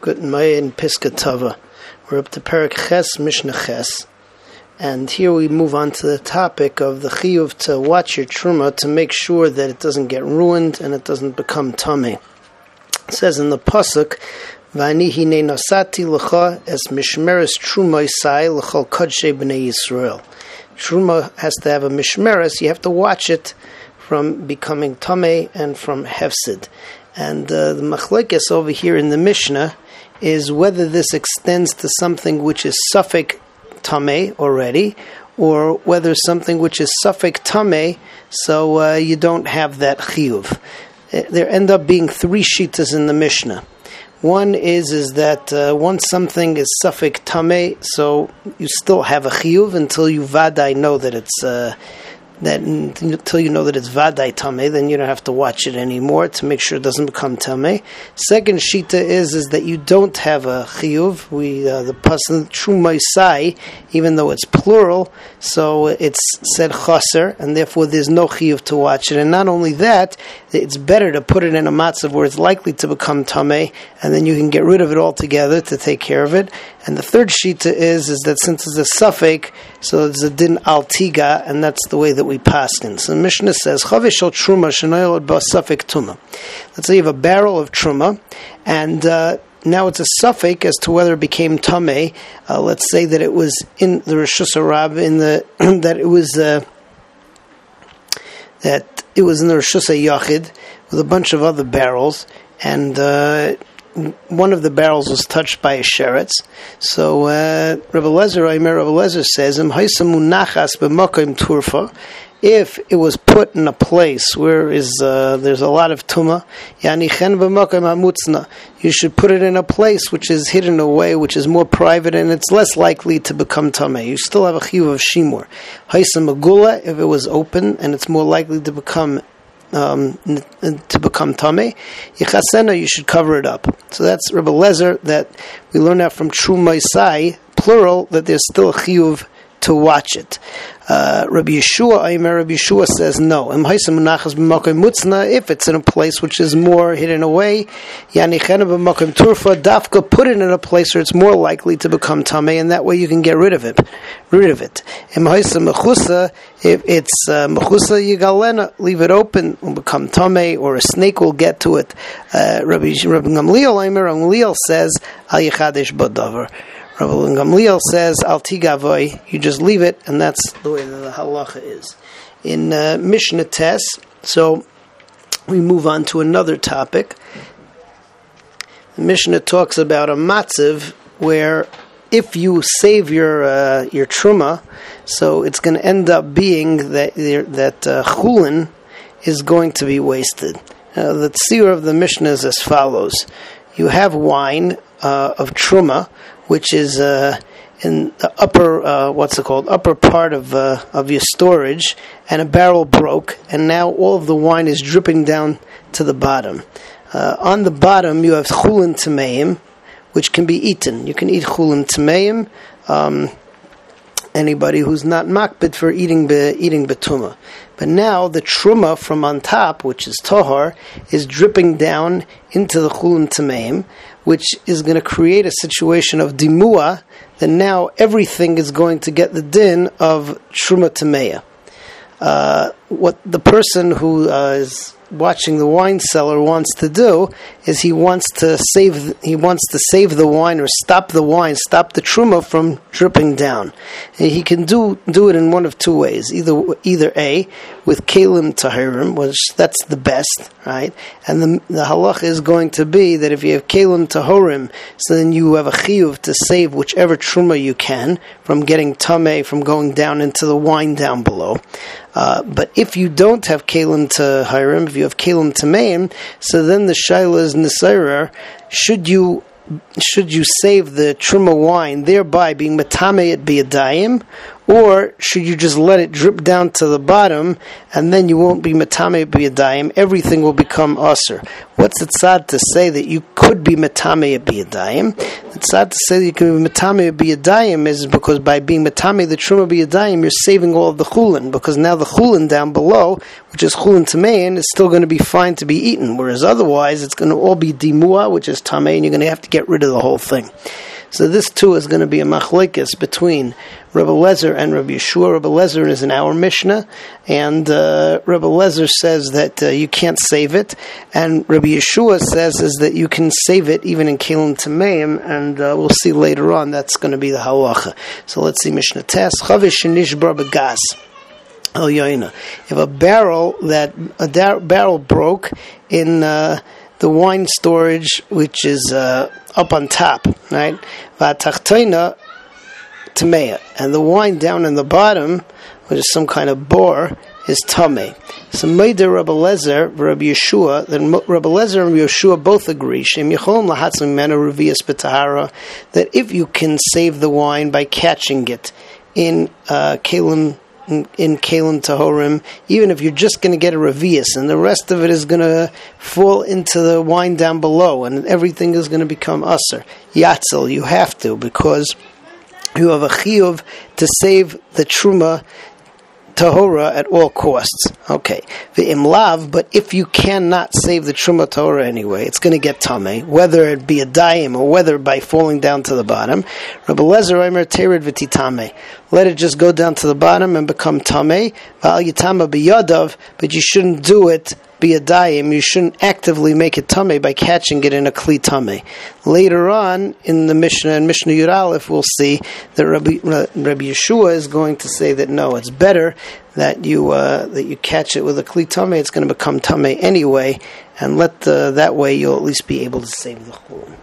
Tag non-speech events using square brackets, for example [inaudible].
Good Maya in Piskatava. We're up to Perik Ches, Mishnah Ches. And here we move on to the topic of the chiyuv to watch your truma to make sure that it doesn't get ruined and it doesn't become tummy. It says in the pasuk, "Vani hine nosati lecha es mishmeres truma isai lechol kodshe b'nei Yisrael." Truma has to have a mishmeres. You have to watch it from becoming tummy and from hefsid. And uh, the machlekes over here in the Mishnah is whether this extends to something which is suffix tame already, or whether something which is suffix tame, so uh, you don't have that chiyuv. Uh, there end up being three shitas in the Mishnah. One is is that uh, once something is suffix tame, so you still have a chiyuv until you vadai know that it's uh, that until you know that it's vaday tame, then you don't have to watch it anymore to make sure it doesn't become tame. Second shita is is that you don't have a chiyuv. We uh, the person trumaisai, even though it's plural, so it's said chaser, and therefore there's no chiyuv to watch it. And not only that, it's better to put it in a matzav where it's likely to become tame, and then you can get rid of it altogether to take care of it. And the third shita is is that since it's a suffix, so it's a din altiga, and that's the way that we paskin. So the Mishnah says chavishal truma shenoyel basafik tuma. Let's say you have a barrel of truma, and uh, now it's a suffix as to whether it became tame. Uh, let's say that it was in the Rosh Rab in the [clears throat] that it was uh, that it was in the Rosh Yachid with a bunch of other barrels, and uh, one of the barrels was touched by a sheretz. So uh, Rabbi Lezer, Rabbi Lezer says, "Im nachas b'makom turfa." If it was put in a place where is uh, there's a lot of tuma, you should put it in a place which is hidden away, which is more private, and it's less likely to become tameh. You still have a chiyuv of shimur. Haisa magula, if it was open, and it's more likely to become um, to become tame, yichasena, you should cover it up. So that's Rabbi Lezer that we learn out from trumaisai, plural, that there's still a chiyuv to watch it. Uh, Rabbi Yeshua, Aimer, Rabbi Yeshua says no. If it's in a place which is more hidden away, dafka, put it in a place where it's more likely to become tame, and that way you can get rid of it. Rid of it. If it's uh, mechusa yigalena, leave it open, will become tame, or a snake will get to it. Uh, Rabbi Gamliel, Aimer, Gamliel says al yichadesh badavar. Rabbi Gamliel says, Al tigavoy, you just leave it, and that's the way that the halacha is. In uh, Mishnah Tes, so we move on to another topic. The Mishnah talks about a matziv where if you save your uh, your truma, so it's going to end up being that that uh, chulin is going to be wasted. Uh, the tzir of the Mishnah is as follows: You have wine uh, of truma, which is uh, in the upper uh, what's it called upper part of uh, of your storage, and a barrel broke, and now all of the wine is dripping down to the bottom. Uh, on the bottom, you have chulin tameim, which can be eaten. You can eat chulin tameim. Um, anybody who's not makbid for eating be, eating betuma. But now the truma from on top, which is tohar, is dripping down into the chulin tameim, which is going to create a situation of dimua, then now everything is going to get the din of truma tameya. Uh, what the person who uh, is watching the wine cellar wants to do is he wants to save he wants to save the wine or stop the wine, stop the truma from dripping down. And he can do do it in one of two ways. Either either a with kalim tahirim, which that's the best, right? And the the halach is going to be that if you have kalim tahorim, so then you have a chiyuv to save whichever truma you can from getting tame from going down into the wine down below. Uh, but if you don't have kalim tahorim, if you have kalim tameim, so then the shaila is nisairer. Should you should you save the truma wine, thereby being matame at biyadayim, or should you just let it drip down to the bottom and then you won't be matame biyadayim? Everything will become usr. What's it sad to say that you could be matame biyadayim? It's sad to say that you can be matame biyadayim is because by being matame the truma biyadayim you're saving all of the chulin because now the chulin down below, which is chulin tamein, is still going to be fine to be eaten. Whereas otherwise it's going to all be dimua, which is tamei, and you're going to have to get rid of the whole thing. So this too is going to be a machlekes between Rebbe Lezer and Rabbi Yeshua. Rebbe Lezer is in our Mishnah, and uh, Rebbe Lezer says that uh, you can't save it, and Rabbi Yeshua says is that you can save it even in Kalim Tameim, and uh, we'll see later on that's going to be the halacha. So let's see Mishnah Tes. Chavish Nishbar Begas. If a barrel that a da- barrel broke in uh, the wine storage, which is uh, up on top, right? Vatachtoina tamea, and the wine down in the bottom, which is some kind of bore, is tame. So Meida Rabbi Lezer, Rabbi Yeshua, then Rabbi Lezer and Yeshua both agree, Shem Yechol Lahatzim Mena Betahara, that if you can save the wine by catching it in uh, Kalim in, in Kalim Tahorim, even if you're just going to get a revius, and the rest of it is going to fall into the wine down below, and everything is going to become usr. Yatzel, you have to, because you have a chiyuv to save the truma tahora at all costs. Okay, the imlav, but if you cannot save the truma tahora anyway, it's going to get tame, whether it biyadayim or whether by falling down to the bottom. Rabbi Lezer Omer tered v'titame. Let it just go down to the bottom and become tame. But you shouldn't do it biyadayim, you shouldn't actively make it tame by catching it in a kli tame. Later on in the Mishnah and Mishnah Yud we'll see that Rabbi, Rabbi Yeshua is going to say that no, it's better that you uh, that you catch it with a kli tame. It's going to become tame anyway, and let the, that way you'll at least be able to save the chulin.